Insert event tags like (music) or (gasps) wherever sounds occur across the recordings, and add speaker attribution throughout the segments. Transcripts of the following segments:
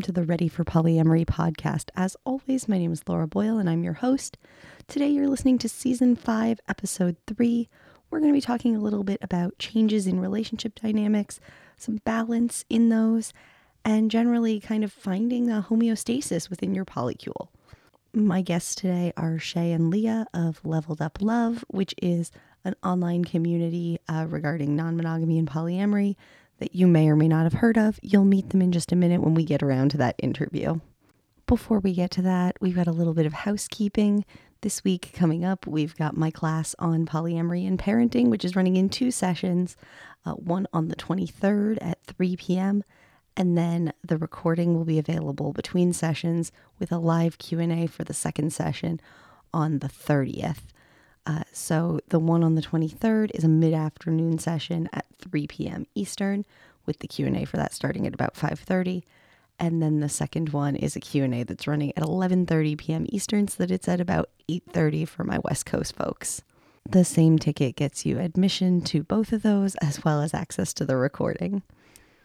Speaker 1: Welcome to the Ready for Polyamory podcast. As always, my name is Laura Boyle, and I'm your host. Today, you're listening to season five, episode three. We're going to be talking a little bit about changes in relationship dynamics, some balance in those, and generally kind of finding a homeostasis within your polycule. My guests today are Shai and Lea of Leveled Up Love, which is an online community uh, regarding non monogamy and polyamory that you may or may not have heard of. You'll meet them in just a minute when we get around to that interview. Before we get to that, we've got a little bit of housekeeping. This week coming up, we've got my class on polyamory and parenting, which is running in two sessions, uh, one on the 23rd at 3 p.m. And then the recording will be available between sessions with a live Q&A for the second session on the 30th. Uh, so the one on the 23rd is a mid-afternoon session at 3 p.m. Eastern with the Q&A for that starting at about 5:30 and then the second one is a Q&A that's running at 11:30 p.m. Eastern so that it's at about 8:30 for my West Coast folks. The same ticket gets you admission to both of those as well as access to the recording.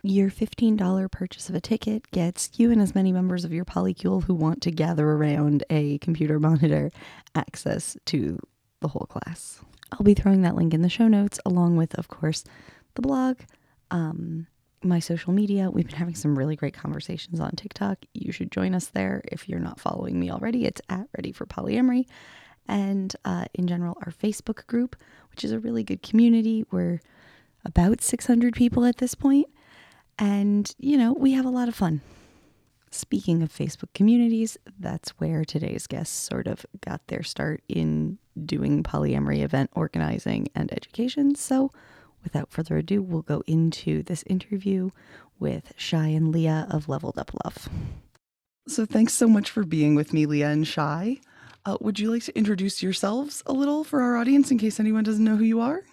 Speaker 1: Your $15 purchase of a ticket gets you and as many members of your polycule who want to gather around a computer monitor access to the whole class. I'll be throwing that link in the show notes, along with, of course, the blog, um, my social media. We've been having some really great conversations on TikTok. You should join us there if you're not following me already. It's at Ready for Polyamory. And uh, in general, our Facebook group, which is a really good community. We're about 600 people at this point, And, you know, we have a lot of fun. Speaking of Facebook communities, that's where today's guests sort of got their start in doing polyamory event organizing and education. So, without further ado, we'll go into this interview with Shai and Lea of Leveled Up Love. So, thanks so much for being with me, Lea and Shai. Uh, would you like to introduce yourselves a little for our audience in case anyone doesn't know who you are?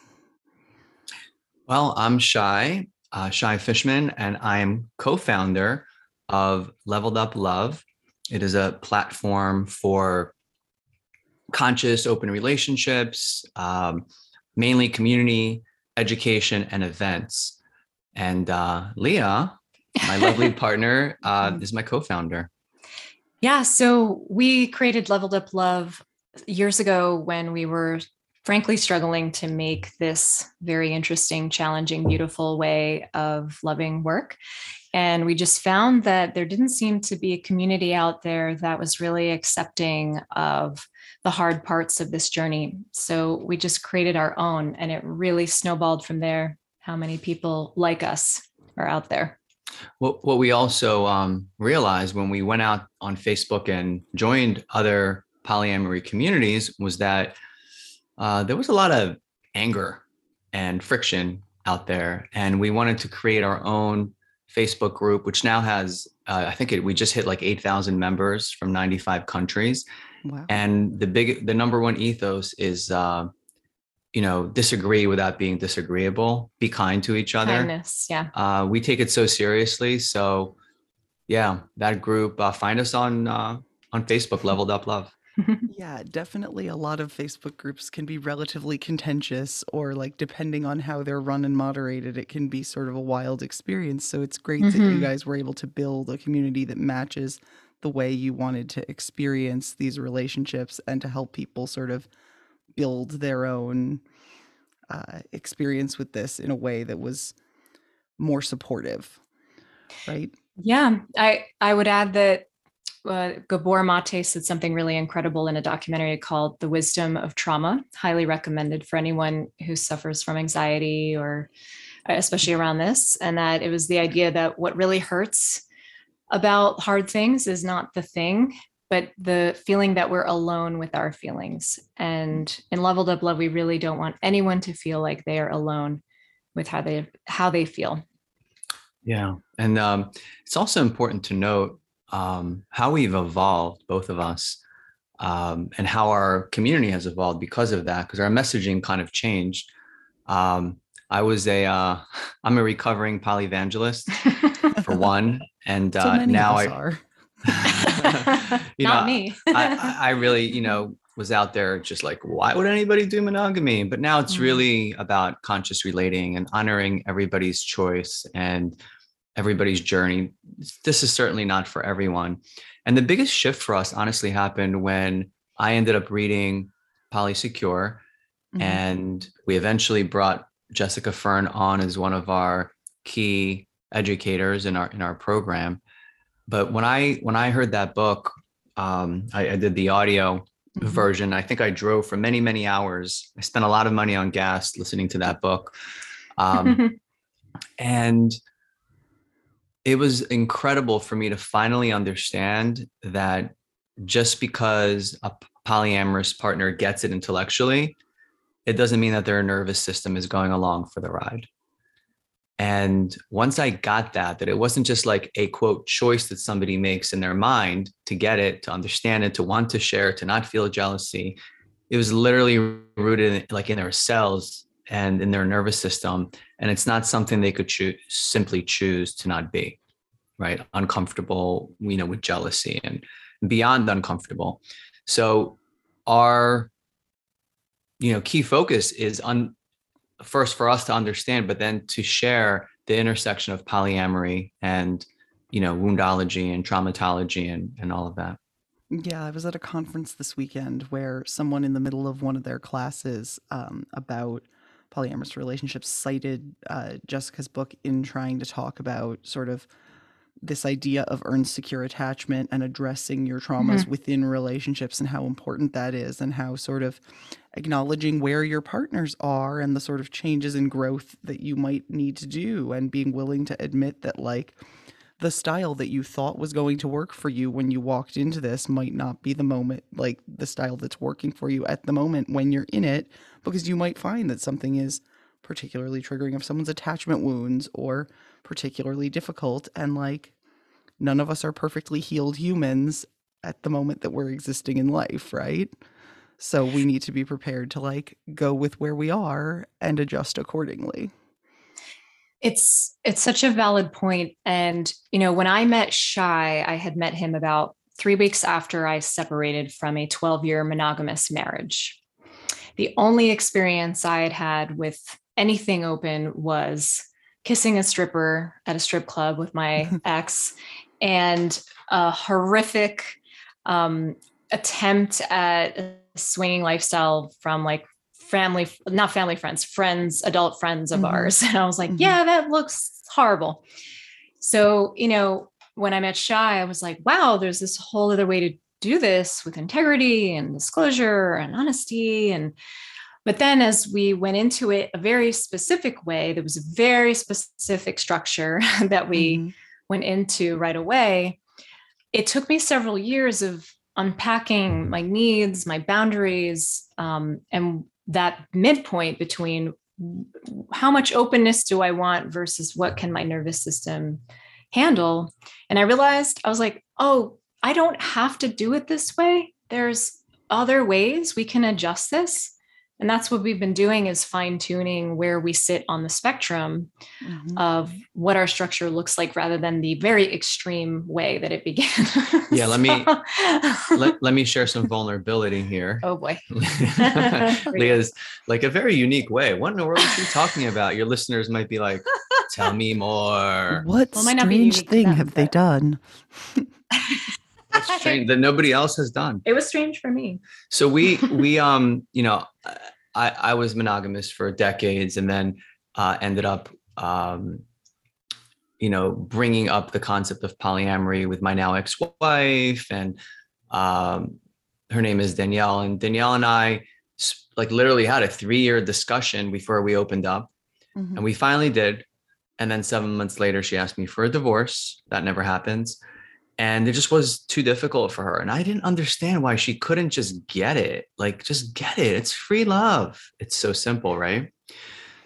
Speaker 2: Well, I'm Shai, uh, Shai Fishman, and I'm co founder of Leveled Up Love. It is a platform for conscious open relationships, um, mainly community education and events. And uh, Lea, my lovely (laughs) partner, uh, is my co founder.
Speaker 3: Yeah. So we created Leveled Up Love years ago when we were frankly struggling to make this very interesting, challenging, beautiful way of loving work. And we just found that there didn't seem to be a community out there that was really accepting of the hard parts of this journey. So we just created our own, and it really snowballed from there. How many people like us are out there?
Speaker 2: What, we also um, realized when we went out on Facebook and joined other polyamory communities was that uh, there was a lot of anger and friction out there. And we wanted to create our own Facebook group, which now has, uh, I think it, we just hit like 8,000 members from 95 countries. Wow. And the big, the number one ethos is, uh, you know, disagree without being disagreeable, be kind to each other.
Speaker 3: Kindness, yeah.
Speaker 2: Uh, we take it so seriously. So, yeah, that group, uh, find us on uh, on Facebook, Leveled Up Love. (laughs)
Speaker 1: yeah, definitely a lot of Facebook groups can be relatively contentious or like depending on how they're run and moderated, it can be sort of a wild experience. So it's great mm-hmm. that you mm-hmm. guys were able to build a community that matches the way you wanted to experience these relationships and to help people sort of build their own uh, experience with this in a way that was more supportive right
Speaker 3: yeah i i would add that uh, Gabor Mate said something really incredible in a documentary called The Wisdom of Trauma. Highly recommended for anyone who suffers from anxiety or especially around this. And that it was the idea that what really hurts about hard things is not the thing, but the feeling that we're alone with our feelings. And in Leveled Up Love, we really don't want anyone to feel like they are alone with how they how they feel.
Speaker 2: Yeah, and um, it's also important to note um, how we've evolved, both of us, um, and how our community has evolved because of that, because our messaging kind of changed. Um, I was a, uh, (laughs) I'm a recovering polyvangelist for (laughs) one, and uh, so now I, (laughs)
Speaker 3: you Not know, me.
Speaker 2: I, I really, you know, was out there just like, why would anybody do monogamy? But now it's mm-hmm. really about conscious relating and honoring everybody's choice and everybody's journey this is certainly not for everyone. And the biggest shift for us honestly happened when I ended up reading Polysecure mm-hmm. and we eventually brought Jessica Fern on as one of our key educators in our in our program. But when I when I heard that book, um, I, I did the audio mm-hmm. version. I think I drove for many many hours. I spent a lot of money on gas listening to that book, um, (laughs) and it was incredible for me to finally understand that just because a polyamorous partner gets it intellectually, it doesn't mean that their nervous system is going along for the ride. And once I got that, that it wasn't just like a quote choice that somebody makes in their mind to get it, to understand it, to want to share, to not feel jealousy, it was literally rooted in, like in their cells and in their nervous system. And it's not something they could choose, simply choose to not be, right? Uncomfortable, you know, with jealousy and beyond uncomfortable. So our, you know, key focus is on first for us to understand, but then to share the intersection of polyamory and, you know, woundology and traumatology and, and all of that.
Speaker 4: Yeah, I was at a conference this weekend where someone in the middle of one of their classes um, about polyamorous relationships cited uh, Jessica's book in trying to talk about sort of this idea of earned secure attachment and addressing your traumas mm-hmm. within relationships and how important that is and how sort of acknowledging where your partners are and the sort of changes in growth that you might need to do and being willing to admit that like the style that you thought was going to work for you when you walked into this might not be the moment like the style that's working for you at the moment when you're in it because you might find that something is particularly triggering of someone's attachment wounds or particularly difficult and like none of us are perfectly healed humans at the moment that we're existing in life right so we need to be prepared to like go with where we are and adjust accordingly.
Speaker 3: It's it's such a valid point and you know when i met Shai i had met him about 3 weeks after i separated from a 12 year monogamous marriage. The only experience i had had with anything open was kissing a stripper at a strip club with my (laughs) ex and a horrific um, attempt at a swinging lifestyle from like family, not family friends, friends, adult friends of mm-hmm. ours. (laughs) And I was like, mm-hmm. yeah, that looks horrible. So, you know, when I met Shai, I was like, wow, there's this whole other way to do this with integrity and disclosure and honesty. And but then as we went into it a very specific way, there was a very specific structure (laughs) that we mm-hmm. went into right away. It took me several years of unpacking my needs, my boundaries, um, and that midpoint between how much openness do I want versus what can my nervous system handle. And I realized I was like, oh, I don't have to do it this way. There's other ways we can adjust this and that's what we've been doing is fine tuning where we sit on the spectrum mm-hmm. of what our structure looks like rather than the very extreme way that it began. (laughs)
Speaker 2: Yeah let me (laughs) let, let me share some vulnerability here. (laughs)
Speaker 3: Oh boy.
Speaker 2: Lea's like a very unique way. What in the world is she talking about? Your listeners might be like tell me more.
Speaker 4: What well, strange thing them, have but... they done
Speaker 2: strange that nobody else has done.
Speaker 3: It was strange for me.
Speaker 2: So we we um you know I I was monogamous for decades and then uh, ended up um you know bringing up the concept of polyamory with my now ex-wife and um her name is Danielle and Danielle and I like literally had a 3-year discussion before we opened up mm-hmm. and we finally did. And then 7 months later she asked me for a divorce. That never happens and it just was too difficult for her and i didn't understand why she couldn't just get it like just get it it's free love it's so simple right?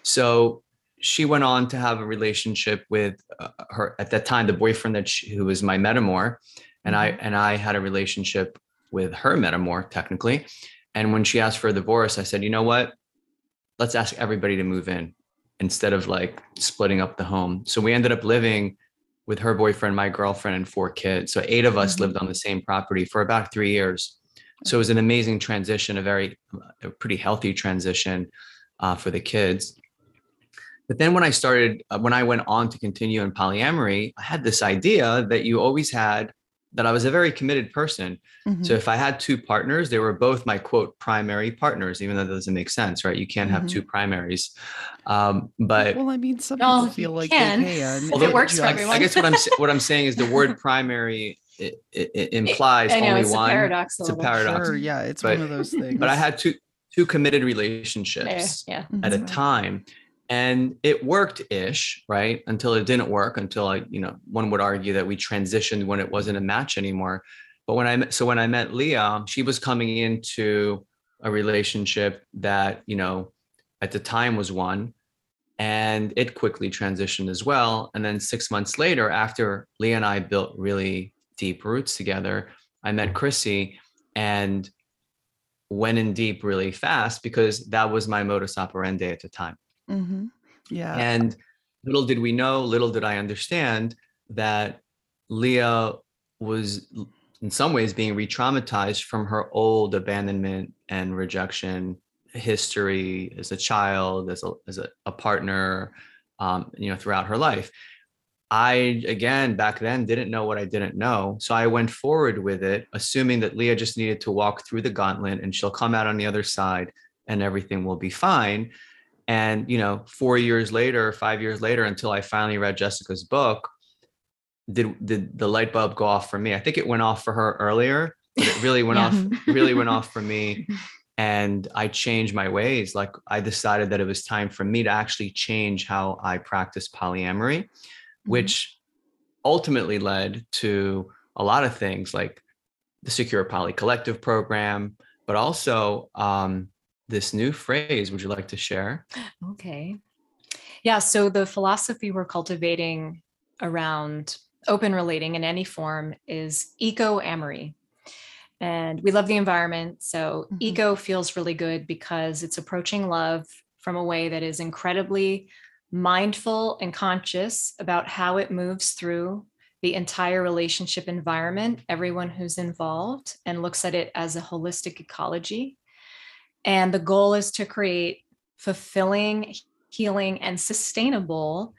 Speaker 2: So she went on to have a relationship with uh, her at that time the boyfriend that she, who was my metamor and i mm-hmm. and i had a relationship with her metamor technically and when she asked for a divorce i said you know what? Let's ask everybody to move in instead of like splitting up the home. So we ended up living with her boyfriend, my girlfriend, and four kids. So eight of us mm-hmm. lived on the same property for about three years. So it was an amazing transition, a very, a pretty healthy transition uh, for the kids. but then when I started, uh, when I went on to continue in polyamory, I had this idea that you always had that I was a very committed person. Mm-hmm. So if I had two partners, they were both my quote primary partners, even though that doesn't make sense, right? You can't mm-hmm. have two primaries. Um, but
Speaker 4: well, I mean, some people feel like can. they
Speaker 3: can. Well, it works for everyone.
Speaker 2: I guess what I'm what I'm saying is the word primary it, it, it implies know, only
Speaker 3: it's
Speaker 2: one.
Speaker 3: A paradox
Speaker 2: it's a paradox.
Speaker 4: Sure, yeah, it's but, one of those things. (laughs)
Speaker 2: But I had two two committed relationships
Speaker 3: yeah.
Speaker 2: at a time and it worked ish right until it didn't work until i you know one would argue that we transitioned when it wasn't a match anymore. But when i so when i met Lea she was coming into a relationship that you know at the time was one and it quickly transitioned as well. And then six months later after Lea and i built really deep roots together i met chrissy and went in deep really fast because that was my modus operandi at the time
Speaker 4: Mm-hmm. Yeah.
Speaker 2: And little did we know, little did I understand that Lea was in some ways being re-traumatized from her old abandonment and rejection history as a child, as a as a, a partner, um, you know, throughout her life. I again back then didn't know what I didn't know, so I went forward with it, assuming that Lea just needed to walk through the gauntlet and she'll come out on the other side and everything will be fine and you know four years later five years later until i finally read jessica's book did did the light bulb go off for me i think it went off for her earlier but it really went yeah. off really went off for me (laughs) and i changed my ways like i decided that it was time for me to actually change how i practice polyamory mm-hmm. which ultimately led to a lot of things like the secure poly collective program but also um, this new phrase. Would you like to share?
Speaker 3: Okay. Yeah. So the philosophy we're cultivating around open relating in any form is eco amory. And we love the environment. So mm-hmm. eco feels really good because it's approaching love from a way that is incredibly mindful and conscious about how it moves through the entire relationship environment, everyone who's involved, and looks at it as a holistic ecology. And the goal is to create fulfilling, healing, and sustainable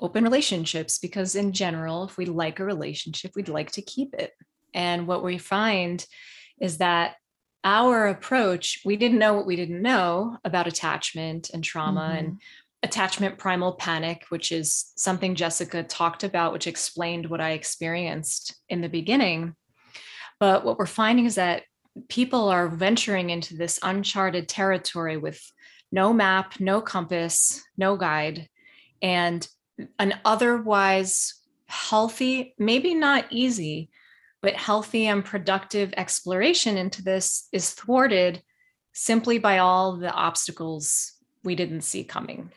Speaker 3: open relationships because, in general, if we like a relationship, we'd like to keep it. And what we find is that our approach, we didn't know what we didn't know about attachment and trauma mm-hmm. and attachment primal panic, which is something Jessica talked about, which explained what I experienced in the beginning. But what we're finding is that people are venturing into this uncharted territory with no map, no compass, no guide, and an otherwise healthy, maybe not easy, but healthy and productive exploration into this is thwarted simply by all the obstacles we didn't see coming.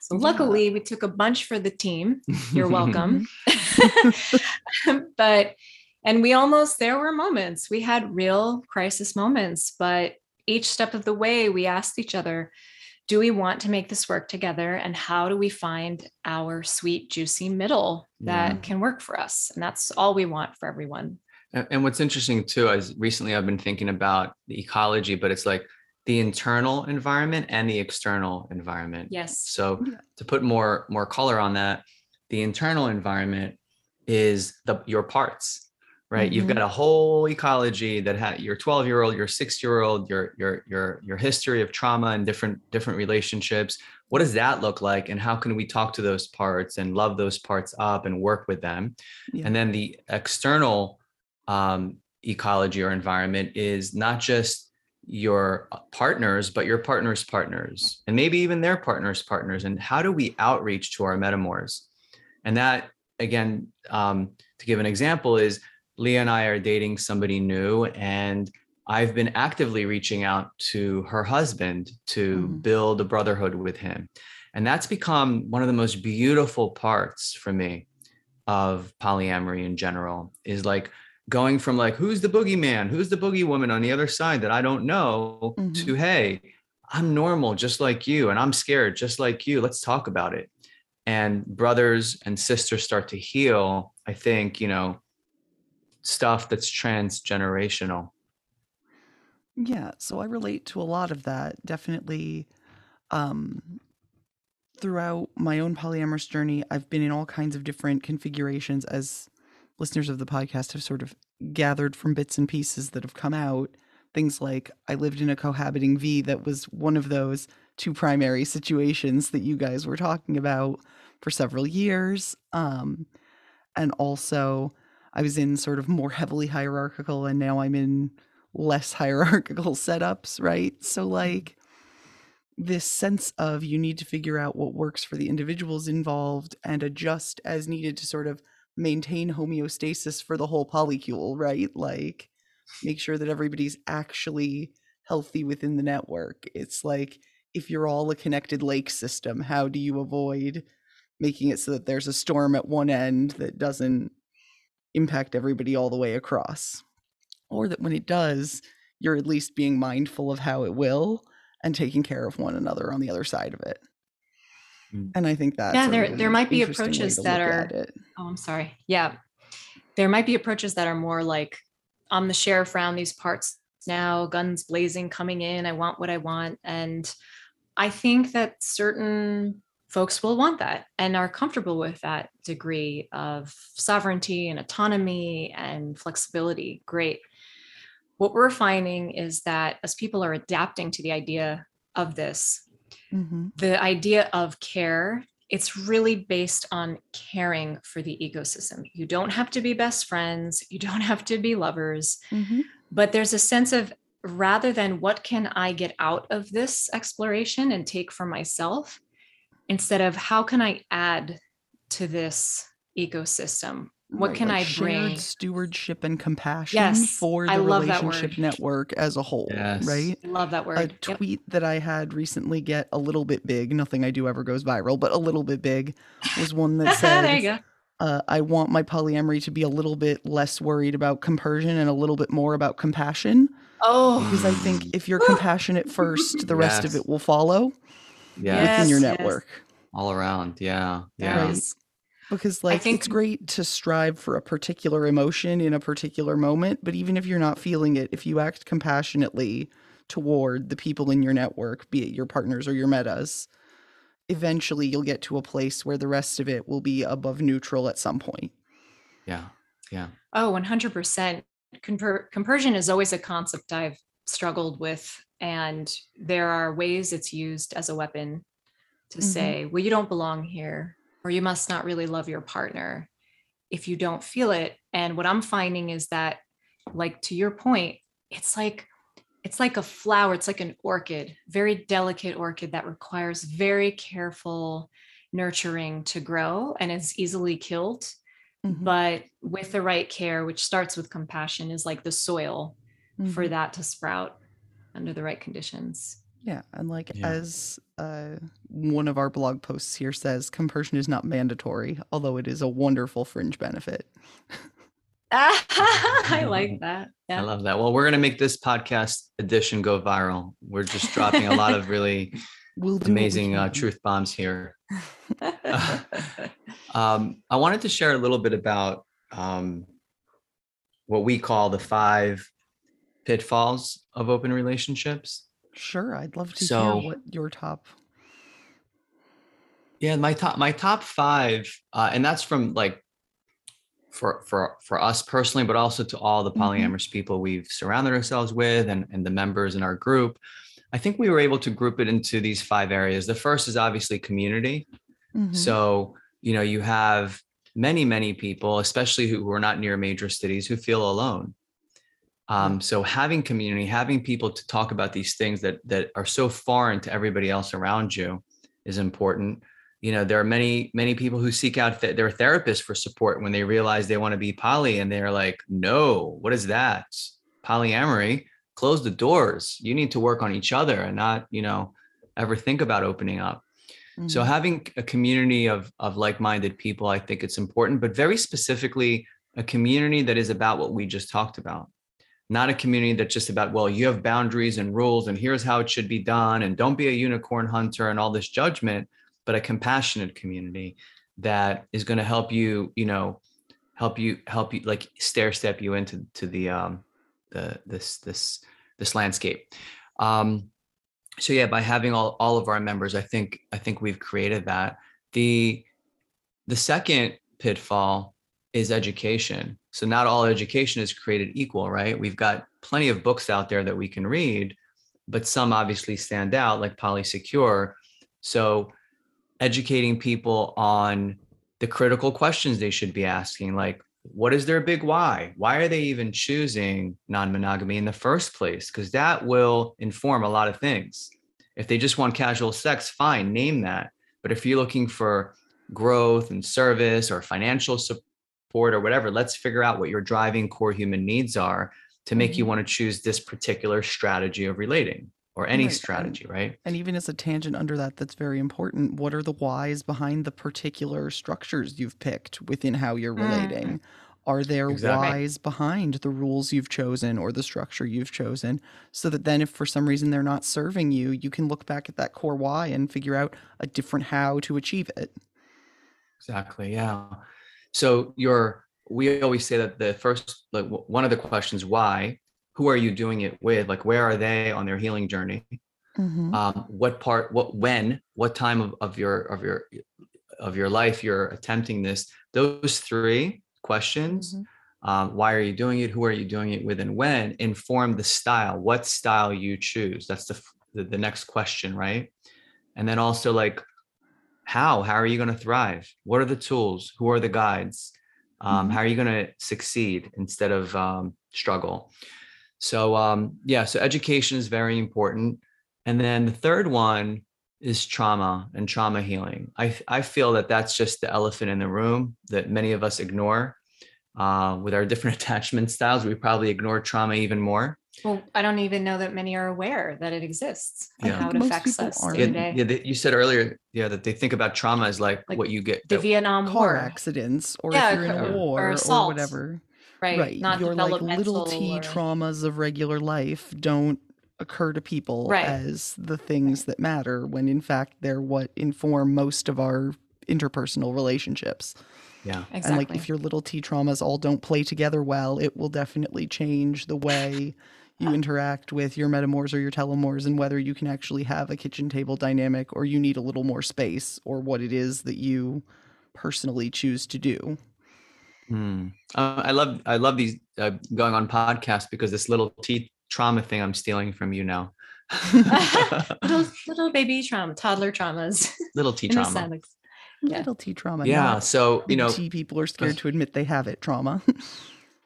Speaker 3: So, luckily, we took a bunch for the team. You're (laughs) welcome. Mm-hmm. (laughs) but and we almost there were moments. We had real crisis moments but each step of the way we asked each other do we want to make this work together? And how do we find our sweet juicy middle that yeah. can work for us? And that's all we want for everyone.
Speaker 2: And what's interesting too is recently i've been thinking about the ecology but it's like the internal environment and the external environment.
Speaker 3: Yes.
Speaker 2: So mm-hmm. to put more more color on that the internal environment is the your parts right? Mm-hmm. You've got a whole ecology that had your 12 year old, your six year old, your your your your history of trauma and different different relationships. What does that look like, and how can we talk to those parts and love those parts up and work with them? Yeah. And then the external um, ecology or environment is not just your partners, but your partner's partners, and maybe even their partner's partners. And how do we outreach to our metamors? And that again, um, to give an example, is Lea and I are dating somebody new, and I've been actively reaching out to her husband to mm-hmm. build a brotherhood with him. And that's become one of the most beautiful parts for me of polyamory in general is like going from like, who's the boogeyman? Who's the boogie woman on the other side that I don't know mm-hmm. to, hey, I'm normal just like you, and I'm scared just like you. Let's talk about it. And brothers and sisters start to heal. I think, you know, stuff that's transgenerational.
Speaker 4: Yeah, so I relate to a lot of that. Definitely um throughout my own polyamorous journey, I've been in all kinds of different configurations as listeners of the podcast have sort of gathered from bits and pieces that have come out. Things like I lived in a cohabiting V that was one of those two primary (laughs) situations that you guys were talking about for several years. Um, and also, I was in sort of more heavily hierarchical, and now I'm in less (laughs) hierarchical setups, right? So, mm-hmm. like, this sense of you need to figure out what works for the individuals involved and adjust as needed to sort of maintain homeostasis for the whole polycule, right? Like, make sure that everybody's actually healthy within the network. It's like if you're all a connected lake system, how do you avoid making it so that there's a storm at one end that doesn't impact everybody all the way across? Or that when it does, you're at least being mindful of how it will and taking care of one another on the other side of it.
Speaker 2: Mm.
Speaker 4: And I think that
Speaker 3: yeah, there there might be approaches that are. Oh, I'm sorry. Yeah, there might be approaches that are more like I'm the sheriff around these parts now, guns blazing, coming in. I want what I want, and I think that certain folks will want that and are comfortable with that degree of sovereignty and autonomy and flexibility. Great. What we're finding is that as people are adapting to the idea of this, mm-hmm. the idea of care, it's really based on caring for the ecosystem. You don't have to be best friends, you don't have to be lovers, mm-hmm. but there's a sense of rather than what can I get out of this exploration and take for myself, instead of how can I add to this ecosystem? What right, can like I bring?
Speaker 4: Stewardship and compassion yes, for the relationship network as a whole. Yes. Right?
Speaker 3: Love that word.
Speaker 4: A tweet yep. that I had recently get a little bit big, nothing I do ever goes viral, but a little bit big was one that said, (laughs)
Speaker 3: there you go.
Speaker 4: Uh, I want my polyamory to be a little bit less worried about compersion and a little bit more about compassion.
Speaker 3: Oh,
Speaker 4: because I think if you're (gasps) compassionate first, the rest of it will follow.
Speaker 2: Yeah,
Speaker 4: within your network.
Speaker 2: Yes. All around, yeah, yeah. Right?
Speaker 4: Because like think, it's great to strive for a particular emotion in a particular moment, but even if you're not feeling it, if you act compassionately toward the people in your network, be it your partners or your metas, eventually you'll get to a place where the rest of it will be above neutral at some point.
Speaker 2: Yeah. Yeah.
Speaker 3: Oh, 100% comper- compersion is always a concept I've struggled with, and there are ways it's used as a weapon to mm-hmm. say, well, you don't belong here, or you must not really love your partner if you don't feel it. And what I'm finding is that, like to your point, it's like it's like a flower, it's like an orchid, very delicate orchid that requires very careful nurturing to grow and is easily killed mm-hmm. but with the right care which starts with compassion is like the soil mm-hmm. for that to sprout under the right conditions
Speaker 4: yeah and like yeah. as uh, one of our blog posts here says compersion is not mandatory although it is a wonderful fringe benefit (laughs)
Speaker 3: I like that.
Speaker 2: Yeah. I love that. Well, we're going to make this podcast edition go viral. We're just dropping a lot of really (laughs) we'll amazing uh, truth bombs here. (laughs) um, I wanted to share a little bit about um, what we call the five pitfalls of open relationships.
Speaker 4: Sure, I'd love to so, hear what your top.
Speaker 2: Yeah, my top my top five, uh, and that's from like for for for us personally, but also to all the mm-hmm. polyamorous mm-hmm. people we've surrounded ourselves with and and the members in our group. I think we were able to group it into these five areas. The first is obviously community. Mm-hmm. So, you know, you have many, many people, especially who, who are not near major cities, who feel alone. Um, so having community, having people to talk about these things that that are so foreign to everybody else around you is important. You know, there are many, many people who seek out th- their therapist for support when they realize they want to be poly and they're like, no, what is that? Polyamory close the doors. You need to work on each other and not, you know, ever think about opening up. Mm-hmm. So having a community of of like-minded people, I think it's important, but very specifically a community that is about what we just talked about. Not a community that's just about, well, you have boundaries and rules and here's how it should be done and don't be a unicorn hunter and all this judgment, but a compassionate community that is going to help you, you know, help you help you like stair step you into to the um the this this this landscape. Um, so yeah, by having all, all of our members, I think I think we've created that. The the second pitfall is education. So not all education is created equal, right? We've got plenty of books out there that we can read, but some obviously stand out, like Polysecure. So educating people on the critical questions they should be asking, like what is their big why? Why are they even choosing non monogamy in the first place? Because that will inform a lot of things. If they just want casual sex, fine, name that. But if you're looking for growth and service or financial support or whatever, let's figure out what your driving core human needs are to make mm-hmm. you want to choose this particular strategy of relating or any right. strategy,
Speaker 4: and,
Speaker 2: right?
Speaker 4: And even as a tangent under that, that's very important. What are the whys behind the particular structures you've picked within how you're relating? Mm. Are there exactly. whys behind the rules you've chosen or the structure you've chosen? So that then, if for some reason they're not serving you, you can look back at that core why and figure out a different how to achieve it.
Speaker 2: Exactly. Yeah. So your we always say that the first like one of the questions why who are you doing it with? Like where are they on their healing journey? Mm-hmm. um, what part what when what time of, of your of your of your life you're attempting this? Those three questions mm-hmm. um, why are you doing it? Who are you doing it with and when? Inform the style. What style you choose? That's the the, the next question right? And then also like how how are you going to thrive what are the tools who are the guides um, mm-hmm. how are you going to succeed instead of um, struggle so um, yeah, so education is very important. And then the third one is trauma and trauma healing. I I feel that that's just the elephant in the room that many of us ignore. Uh, with our different (laughs) attachment styles, we probably ignore trauma even more.
Speaker 3: Well, I don't even know that many are aware that it exists and yeah. how it affects us
Speaker 2: yeah, Yeah, they, you said earlier, yeah, that they think about trauma as like, like what you get
Speaker 3: the, the Vietnam
Speaker 4: car
Speaker 3: War
Speaker 4: accidents, or yeah, if you're in a war or, or whatever
Speaker 3: right?
Speaker 4: Right.
Speaker 3: Not
Speaker 4: Your like little t or... traumas of regular life don't occur to people right. as the things that matter when in fact they're what inform most of our interpersonal relationships.
Speaker 2: Yeah.
Speaker 3: Exactly.
Speaker 4: And like if your little T traumas all don't play together well, it will definitely change the way you interact with your metamors or your telomors and whether you can actually have a kitchen table dynamic or you need a little more space or what it is that you personally choose to do.
Speaker 2: Hmm. Uh, I love I love these uh, going on podcasts because this little T trauma thing I'm stealing from you now. (laughs)
Speaker 3: little little baby trauma, toddler traumas.
Speaker 2: Little T (laughs) trauma.
Speaker 4: Yeah. Little T trauma.
Speaker 2: Yeah. So you know,
Speaker 4: T people are scared to admit they have it. Trauma. (laughs)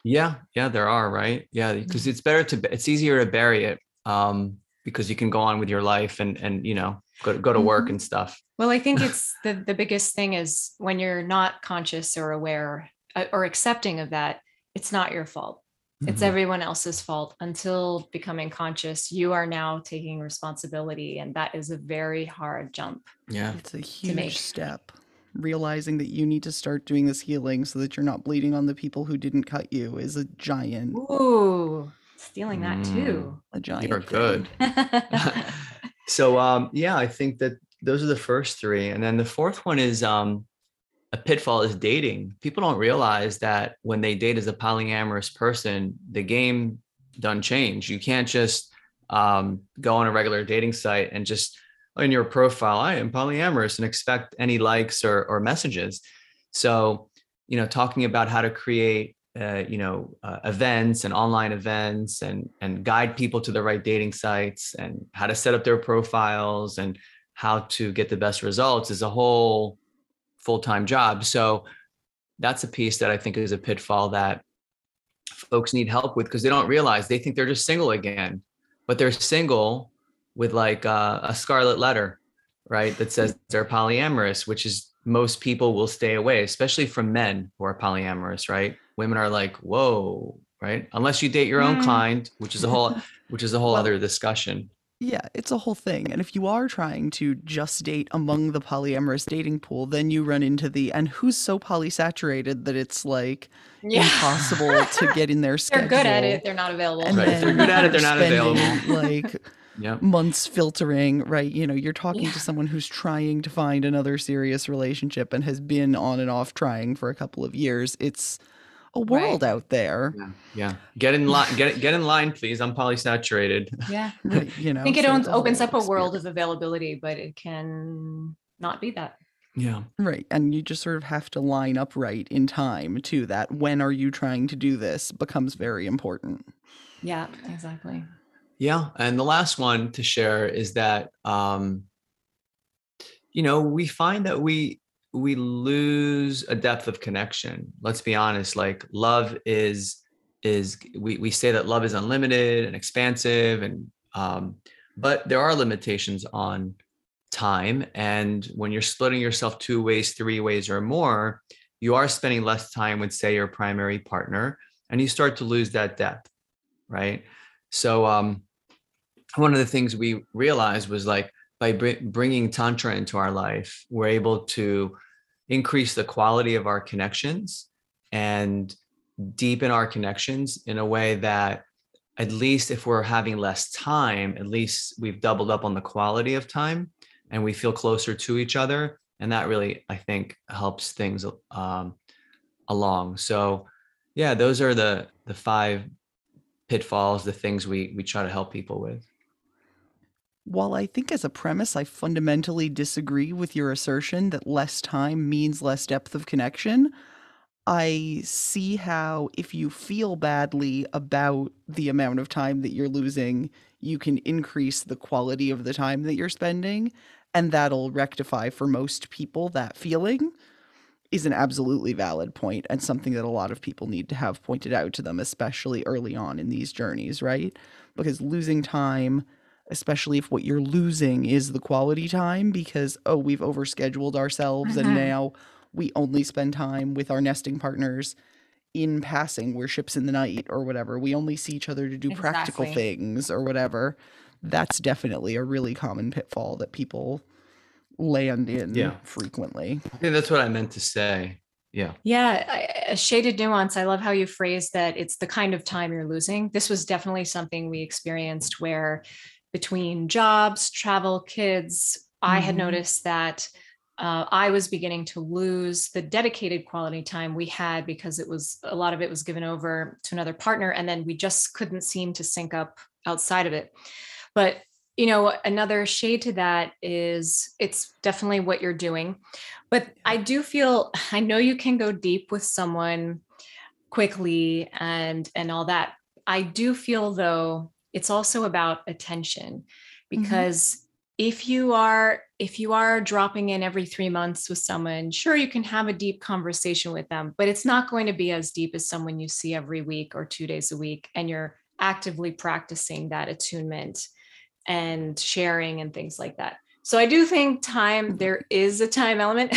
Speaker 2: yeah, yeah, there are right. Yeah, because mm-hmm. it's better to it's easier to bury it um, because you can go on with your life and and you know go go to work mm-hmm. and stuff.
Speaker 3: Well, I think (laughs) it's the the biggest thing is when you're not conscious or aware uh, or accepting of that it's not your fault it's mm-hmm. everyone else's fault until becoming conscious you are now taking responsibility and that is a very hard jump
Speaker 2: yeah
Speaker 4: it's a huge step realizing that you need to start doing this healing so that you're not bleeding on the people who didn't cut you is a giant
Speaker 3: ooh stealing that mm, too.
Speaker 4: A giant
Speaker 2: you're good (laughs) (laughs) so um yeah i think that those are the first three. And then the fourth one is um a pitfall is dating. People don't realize that when they date as a polyamorous person, the game done change. You can't just um, go on a regular dating site and just in your profile, I am polyamorous and expect any likes or, or messages. So, you know, talking about how to create, uh, you know, uh, events and online events and and guide people to the right dating sites and how to set up their profiles and how to get the best results is a whole full-time job so that's a piece that i think is a pitfall that folks need help with because they don't realize they think they're just single again but they're single with like uh, a scarlet letter right that says they're polyamorous which is most people will stay away especially from men who are polyamorous right women are like whoa right unless you date your own mm. kind which is a whole which is a whole well, other discussion
Speaker 4: yeah, it's a whole thing. And if you are trying to just date among the polyamorous dating pool, then you run into the and who's so polysaturated that it's like yeah. impossible to get in their schedule. (laughs)
Speaker 3: They're good at it, they're not available.
Speaker 2: And right. If they're good at it, they're not available.
Speaker 4: Like yep. months filtering, right? You know, you're talking yeah. to someone who's trying to find another serious relationship and has been on and off trying for a couple of years. It's a world right. out there.
Speaker 2: Yeah. yeah. Get in line, (laughs) get get in line, please. I'm polysaturated. (laughs)
Speaker 3: Yeah. right, you know, I think it so opens up a world of availability, but it can not be that.
Speaker 2: Yeah.
Speaker 4: Right. And you just sort of have to line up right in time to that. When are you trying to do this becomes very important.
Speaker 3: Yeah, exactly.
Speaker 2: Yeah. And the last one to share is that um, you know, we find that we we lose a depth of connection. Let's be honest, like love is is we we say that love is unlimited and expansive and um but there are limitations on time and when you're splitting yourself two ways, three ways or more, you are spending less time with say your primary partner and you start to lose that depth, right? So um one of the things we realized was like by br- bringing tantra into our life we're able to increase the quality of our connections and deepen our connections in a way that at least if we're having less time at least we've doubled up on the quality of time and we feel closer to each other. And that really i think helps things um, along. So yeah those are the the five pitfalls the things we we try to help people with
Speaker 4: while I think as a premise, I fundamentally disagree with your assertion that less time means less depth of connection, I see how if you feel badly about the amount of time that you're losing, you can increase the quality of the time that you're spending. And that'll rectify for most people that feeling is an absolutely valid point and something that a lot of people need to have pointed out to them, especially early on in these journeys, right? Because losing time especially if what you're losing is the quality time because oh we've overscheduled ourselves and mm-hmm. now we only spend time with our nesting partners in passing. We're ships in the night or whatever. We only see each other to do exactly. practical things or whatever. That's definitely a really common pitfall that people land in yeah. frequently.
Speaker 2: I think that's what i meant to say. Yeah.
Speaker 3: Yeah a shaded nuance. I love how you phrase that it's the kind of time you're losing. This was definitely something we experienced where between jobs, travel, kids, mm-hmm. I had mm-hmm. noticed that uh, I was beginning to lose the dedicated quality time we had because it was a lot of it was given over to another partner. And then we just couldn't seem to sync up outside of it. But you know, another shade to that is it's definitely what you're doing. But I do feel (laughs) I know you can go deep with someone quickly and and all that. I do feel though it's also about attention mm-hmm. because mm-hmm. if you are if you are dropping in every 3 months with someone sure you can have a deep conversation with them but it's not going to be as deep as someone you see every week or 2 days a week and you're actively practicing that attunement and sharing and things like that so i do think time mm-hmm. there is a time element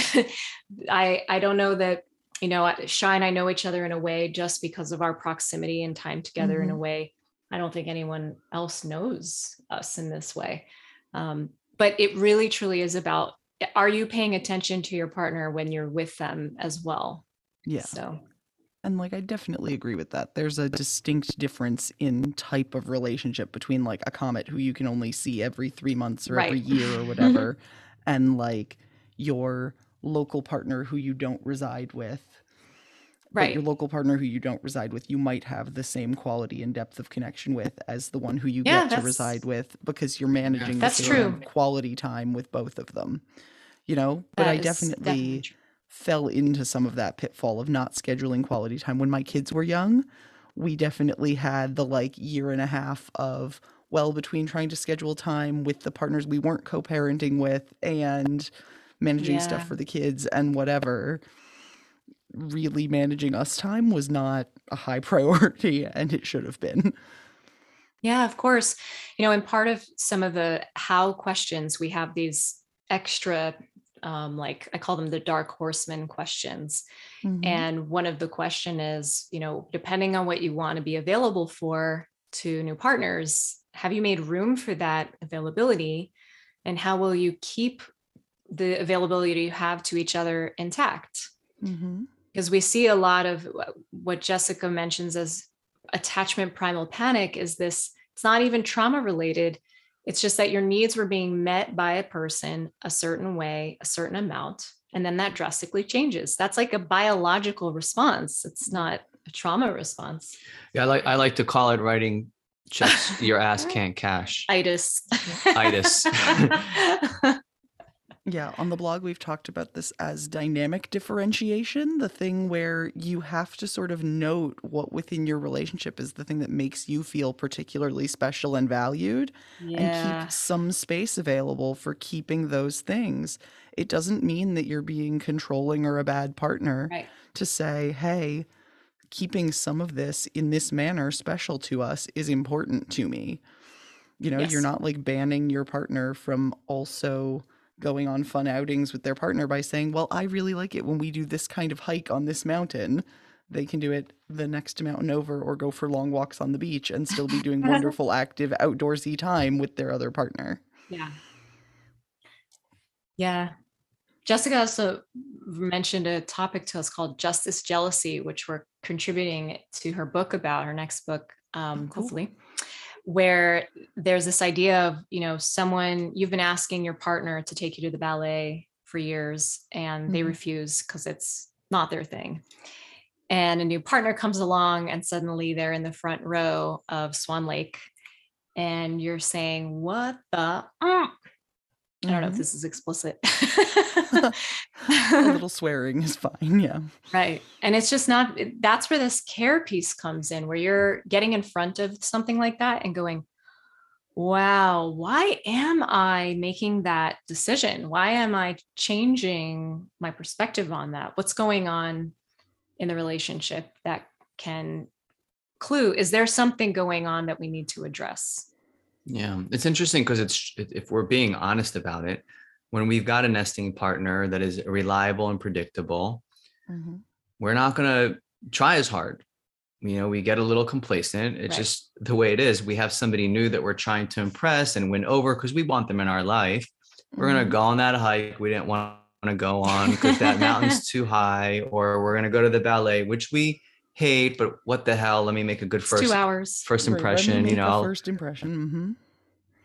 Speaker 3: (laughs) i i don't know that you know shine i know each other in a way just because of our proximity and time together mm-hmm. in a mm-hmm. way I don't think anyone else knows us in this way. Um, but it really truly is about are you paying attention to your partner when you're with them as well?
Speaker 4: Yeah.
Speaker 3: So
Speaker 4: and like I definitely agree with that. There's a distinct difference in type of relationship between like a comet who you can only see every 3 months or right. every year or (laughs) whatever and like your local partner who you don't reside with
Speaker 3: right.
Speaker 4: your local partner who you don't reside with, you might have the same quality and depth of connection with as the one who you yeah, get to reside with because you're managing
Speaker 3: that's the same
Speaker 4: true. quality time with both of them. You know, but that I definitely, definitely fell into some of that pitfall of not scheduling quality time when my kids were young. We definitely had the like year and a half of well between trying to schedule time with the partners we weren't co-parenting with and managing yeah. stuff for the kids and whatever really managing us time was not a high (laughs) priority and it should have been.
Speaker 3: Yeah, of course. You know, and part of some of the how questions, we have these extra, um, like I call them the dark horseman questions. Mm-hmm. And one of the question is, you know, depending on what you want to be available for to new partners, have you made room for that availability? And how will you keep the availability you have to each other intact? Mm-hmm because we see a lot of what Jessica mentions as attachment primal panic is this it's not even trauma related it's just that your needs were being met by a person a certain way a certain amount and then that drastically changes that's like a biological response it's mm-hmm. not a trauma response.
Speaker 2: Yeah, I like I like to call it writing checks (laughs) your ass can't cash.
Speaker 3: Itis.
Speaker 2: Itis. (laughs) (laughs)
Speaker 4: Yeah, on the blog, we've talked about this as dynamic differentiation the thing where you have to sort of note what within your relationship is the thing that makes you feel particularly special and valued,
Speaker 3: yeah.
Speaker 4: and keep some space available for keeping those things. It doesn't mean that you're being controlling or a bad partner
Speaker 3: right.
Speaker 4: to say, hey, keeping some of this in this manner special to us is important to me. You know,
Speaker 3: Yes.
Speaker 4: you're not like banning your partner from also going on fun outings with their partner by saying, Well, I really like it when we do this kind of hike on this mountain. They can do it the next mountain over or go for long walks on the beach and still be doing (laughs) wonderful, active, outdoorsy time with their other partner.
Speaker 3: Yeah. Yeah. Jessica also mentioned a topic to us called justice jealousy, which we're contributing to her book about her next book, um,
Speaker 4: cool.
Speaker 3: hopefully, where there's this idea of, you know, someone you've been asking your partner to take you to the ballet for years and they
Speaker 4: Mhm.
Speaker 3: refuse because it's not their thing. And a new partner comes along and suddenly they're in the front row of Swan Lake and you're saying, What the? mm?" I don't know if
Speaker 4: Mhm.
Speaker 3: this is explicit. (laughs) (laughs)
Speaker 4: A little swearing is fine. Yeah.
Speaker 3: right. And it's just not, that's where this care piece comes in, where you're getting in front of something like that and going, wow, why am I making that decision? Why am I changing my perspective on that? What's going on in the relationship that can clue? Is there something going on that we need to address?
Speaker 2: Yeah, it's interesting because it's if we're being honest about it, when we've got a nesting partner that is reliable and predictable,
Speaker 4: Mhm.
Speaker 2: we're not going to try as hard. You know, we get a little complacent. It's
Speaker 3: Right.
Speaker 2: just the way it is. We have somebody new that we're trying to impress and win over because we want them in our life. We're going to go on that hike we didn't want to go on because that mountain's (laughs) too high, or we're going to go to the ballet, which we hate, but what the hell? Let me make a good
Speaker 3: It's
Speaker 2: first
Speaker 3: two hours.
Speaker 2: first
Speaker 4: Right,
Speaker 2: impression. You know,
Speaker 4: first impression. hmm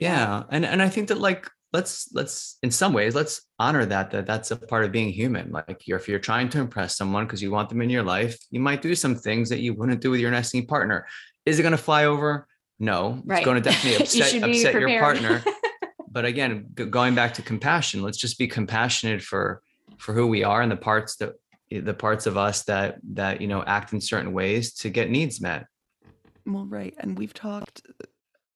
Speaker 2: yeah and and i think that like let's let's in some ways let's honor that that that's a part of being human like you're if you're trying to impress someone because you want them in your life you might do some things that you wouldn't do with your nesting partner is it going to fly over no
Speaker 3: Right.
Speaker 2: it's going to definitely (laughs)
Speaker 3: You
Speaker 2: upset
Speaker 3: should
Speaker 2: upset your partner (laughs) but again g- going back to compassion let's just be compassionate for for who we are and the parts that the parts of us that that you know act in certain ways to get needs met
Speaker 4: Well, right. And we've talked uh,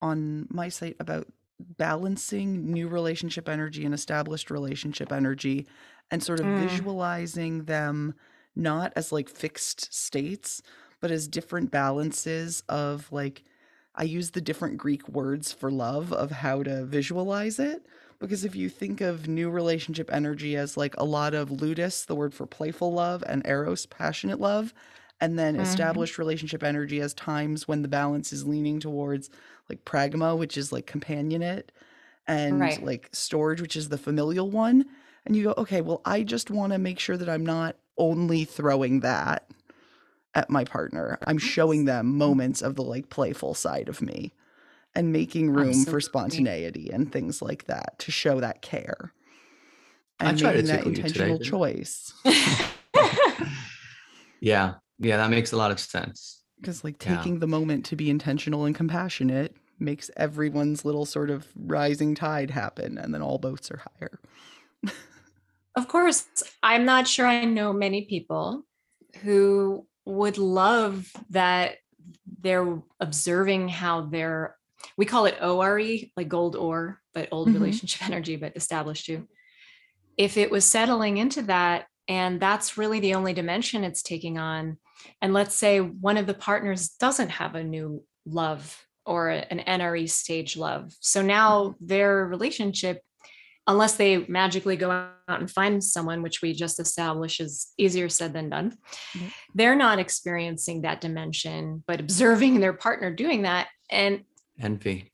Speaker 4: on my site about balancing new relationship energy and established relationship energy and sort of
Speaker 3: Mm.
Speaker 4: visualizing them not as like fixed states, but as different balances of like, I use the different Greek words for love of how to visualize it. Because if you think of new relationship energy as like a lot of ludus, the word for playful love, and eros, passionate love, and then
Speaker 3: Mhm.
Speaker 4: established relationship energy as times when the balance is leaning towards like pragma, which is like companionate, and
Speaker 3: Right.
Speaker 4: like storge, which is the familial one. And you go, okay, well, I just want to make sure that I'm not only throwing that at my partner. I'm showing them moments of the like playful side of me and making room for
Speaker 3: Absolutely.
Speaker 4: spontaneity and things like that to show that care.
Speaker 2: I
Speaker 4: And
Speaker 2: tried to
Speaker 4: making that
Speaker 2: tickle you today,
Speaker 4: intentional choice. (laughs)
Speaker 2: yeah yeah that makes a lot of sense
Speaker 4: Because like
Speaker 2: Yeah.
Speaker 4: taking the moment to be intentional and compassionate makes everyone's little sort of rising tide happen and then all boats are higher.
Speaker 3: Of course, I'm not sure I know many people who would love that they're observing how they're, we call it ORE, like gold ore, but old
Speaker 4: Mhm.
Speaker 3: relationship (laughs) energy, but established too. If it was settling into that, and that's really the only dimension it's taking on, and let's say one of the partners doesn't have a new love or an NRE stage love. So now their relationship unless they magically go out and find someone, which we just established is easier said than done,
Speaker 4: Yep.
Speaker 3: they're not experiencing that dimension, but observing their partner doing that. And
Speaker 2: envy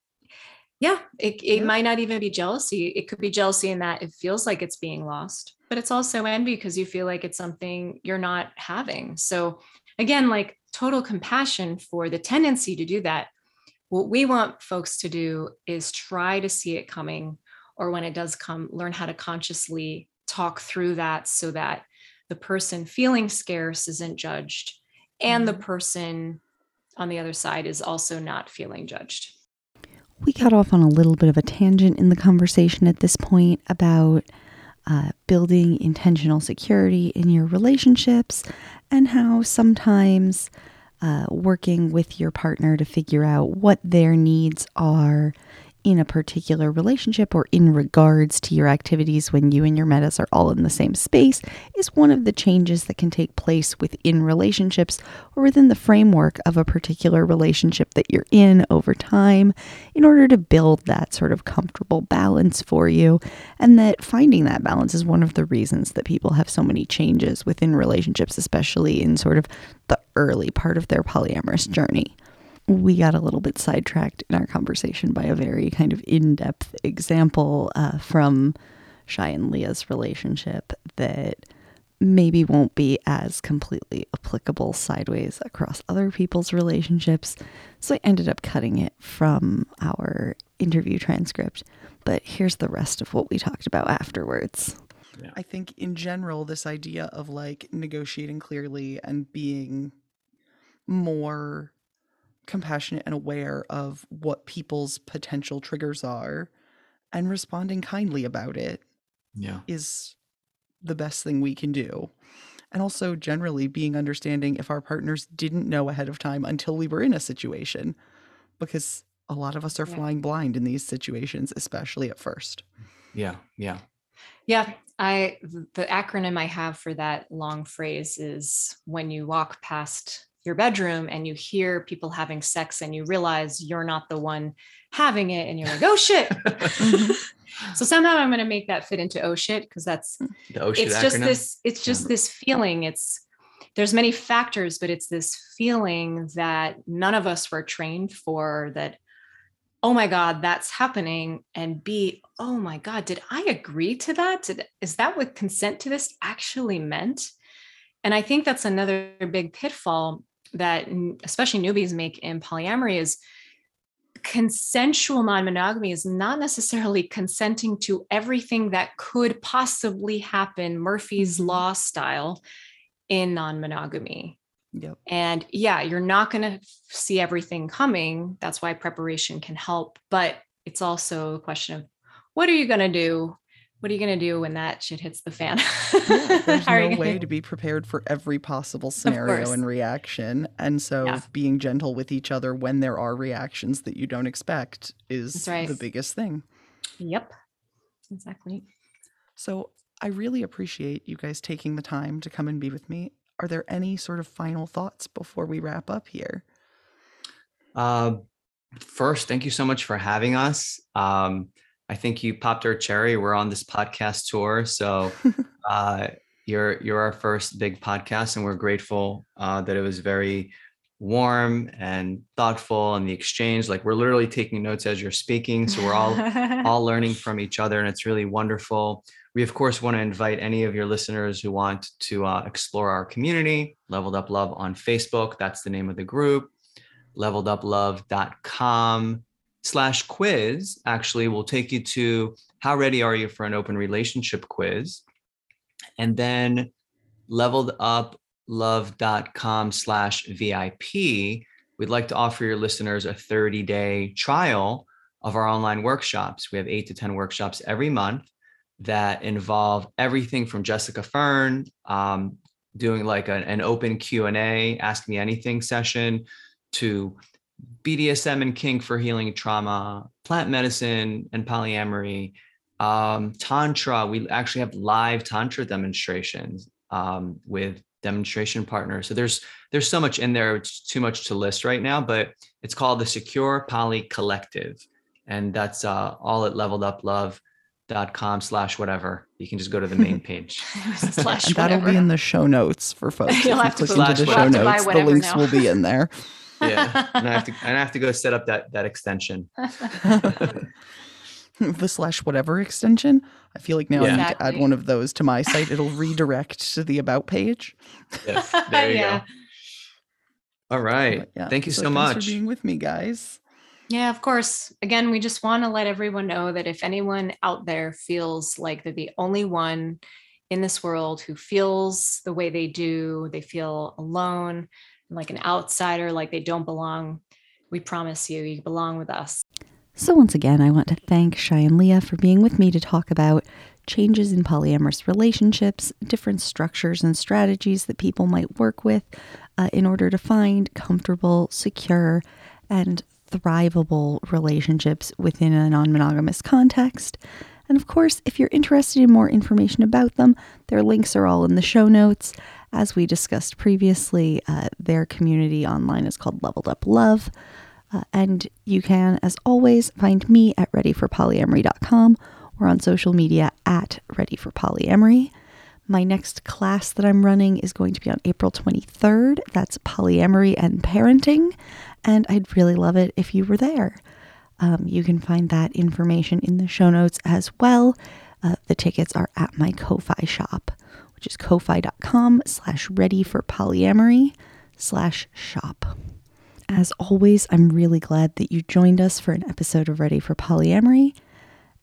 Speaker 3: yeah, it, it
Speaker 4: Yeah.
Speaker 3: might not even be jealousy. It could be jealousy in that it feels like it's being lost, but it's also envy because you feel like it's something you're not having. So, again, like total compassion for the tendency to do that. What we want folks to do is try to see it coming, or when it does come, learn how to consciously talk through that so that the person feeling scarce isn't judged and the
Speaker 4: Mhm.
Speaker 3: person on the other side is also not feeling judged.
Speaker 1: We got off on a little bit of a tangent in the conversation at this point about uh, building intentional security in your relationships and how sometimes uh, working with your partner to figure out what their needs are in a particular relationship or in regards to your activities when you and your metas are all in the same space is one of the changes that can take place within relationships or within the framework of a particular relationship that you're in over time in order to build that sort of comfortable balance for you. And that finding that balance is one of the reasons that people have so many changes within relationships, especially in sort of the early part of their polyamorous journey we got a little bit sidetracked in our conversation by a very kind of in depth example uh, from Shai and Lea's relationship that maybe won't be as completely applicable sideways across other people's relationships. So I ended up cutting it from our interview transcript. But here's the rest of what we talked about afterwards.
Speaker 4: I think in general, this idea of like negotiating clearly and being more compassionate and aware of what people's potential triggers are and responding kindly about it
Speaker 2: Yeah.
Speaker 4: is the best thing we can do. And also, generally, being understanding if our partners didn't know ahead of time until we were in a situation, because a lot of us are
Speaker 3: Yeah.
Speaker 4: flying blind in these situations, especially at first.
Speaker 2: Yeah. Yeah.
Speaker 3: Yeah, I the acronym I have for that long phrase is when you walk past your bedroom and you hear people having sex and you realize you're not the one having it and you're like, "Oh shit." (laughs) Mm-hmm. so somehow I'm going to make that fit into oh shit because that's mm.
Speaker 2: The oh, OSHA
Speaker 3: it's just this it's just this feeling. It's there's many factors but it's this feeling that none of us were trained for that oh my god that's happening and b oh my god did i agree to that? Did, is that what consent to this actually meant? And i think that's another big pitfall that especially newbies make in polyamory is consensual non-monogamy is not necessarily consenting to everything that could possibly happen murphy's
Speaker 4: Mhm.
Speaker 3: law style in non-monogamy
Speaker 4: Yep.
Speaker 3: and yeah you're not going to see everything coming that's why preparation can help but it's also a question of what are you going to do what are you going to do when that shit hits the fan
Speaker 4: Yeah, there's (laughs)
Speaker 3: How are you
Speaker 4: no way
Speaker 3: gonna-
Speaker 4: to be prepared for every possible scenario and reaction. And so
Speaker 3: Yeah.
Speaker 4: being gentle with each other when there are reactions that you don't expect is
Speaker 3: right.
Speaker 4: the biggest thing.
Speaker 3: yep exactly
Speaker 4: So I really appreciate you guys taking the time to come and be with me. Are there any sort of final thoughts before we wrap up here?
Speaker 2: Uh, first, thank you so much for having us. Um, I think you popped our cherry. We're on this podcast tour, so (laughs) uh, you're you're our first big podcast, and we're grateful uh, that it was very warm and thoughtful, and the exchange. Like we're literally taking notes as you're speaking, so we're all (laughs) all learning from each other, and it's really wonderful. We, of course, want to invite any of your listeners who want to uh, explore our community, Leveled Up Love on Facebook. That's the name of the group. Leveluplove.com slash quiz actually will take you to how ready are you for an open relationship quiz. And then leveledupLove.com slash VIP. We'd like to offer your listeners a 30 day trial of our online workshops. We have eight to 10 workshops every month that involve everything from Jessica Fern um, doing like a- an open Q&A, ask me anything session to BDSM and kink for healing trauma, plant medicine and polyamory, um, tantra. We actually have live tantra demonstrations um, with demonstration partners. So there's there's so much in there. It's too much to list right now, but it's called the Secure Poly Collective, and that's uh, all at leveleduplove. dot com slash whatever. You can just go to the main (laughs) page. (laughs)
Speaker 3: Slash
Speaker 4: And that'll be in the show notes for folks. (laughs) If
Speaker 3: You'll
Speaker 4: you
Speaker 3: have to
Speaker 4: click
Speaker 2: go-
Speaker 4: into the show
Speaker 2: have to
Speaker 3: buy
Speaker 4: notes, the links
Speaker 3: now.
Speaker 4: will be in there.
Speaker 2: Yeah, and I have to and I have to go set up that that extension. (laughs)
Speaker 4: the slash whatever extension. I feel like now I
Speaker 2: Yeah.
Speaker 4: need to add one of those to my site. It'll redirect to the about page.
Speaker 2: Yes, (laughs) there you
Speaker 3: Yeah.
Speaker 2: go. All right.
Speaker 4: But yeah,
Speaker 2: Thank you so,
Speaker 4: thanks
Speaker 2: much.
Speaker 4: for being with me, guys.
Speaker 3: Yeah, of course. Again, we just want to let everyone know that if anyone out there feels like they're the only one in this world who feels the way they do, they feel alone, like an outsider, like they don't belong. We promise you, you belong with us.
Speaker 1: So, once again, I want to thank Shai and Lea for being with me to talk about changes in polyamorous relationships, different structures and strategies that people might work with uh, in order to find comfortable, secure, and thrivable relationships within a non monogamous context. And of course, if you're interested in more information about them, their links are all in the show notes. As we discussed previously, uh, their community online is called Leveled Up Love. Uh, and you can, as always, find me at readyforpolyamory.com or on social media at readyforpolyamory. My next class that I'm running is going to be on April 23rd. That's polyamory and parenting. And I'd really love it if you were there. Um, you can find that information in the show notes as well. Uh, the tickets are at my Ko-Fi shop, which is ko-fi.com slash ready for polyamory slash shop. As always, I'm really glad that you joined us for an episode of Ready for Polyamory,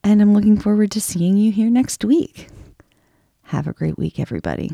Speaker 1: and I'm looking forward to seeing you here next week. Have a great week, everybody.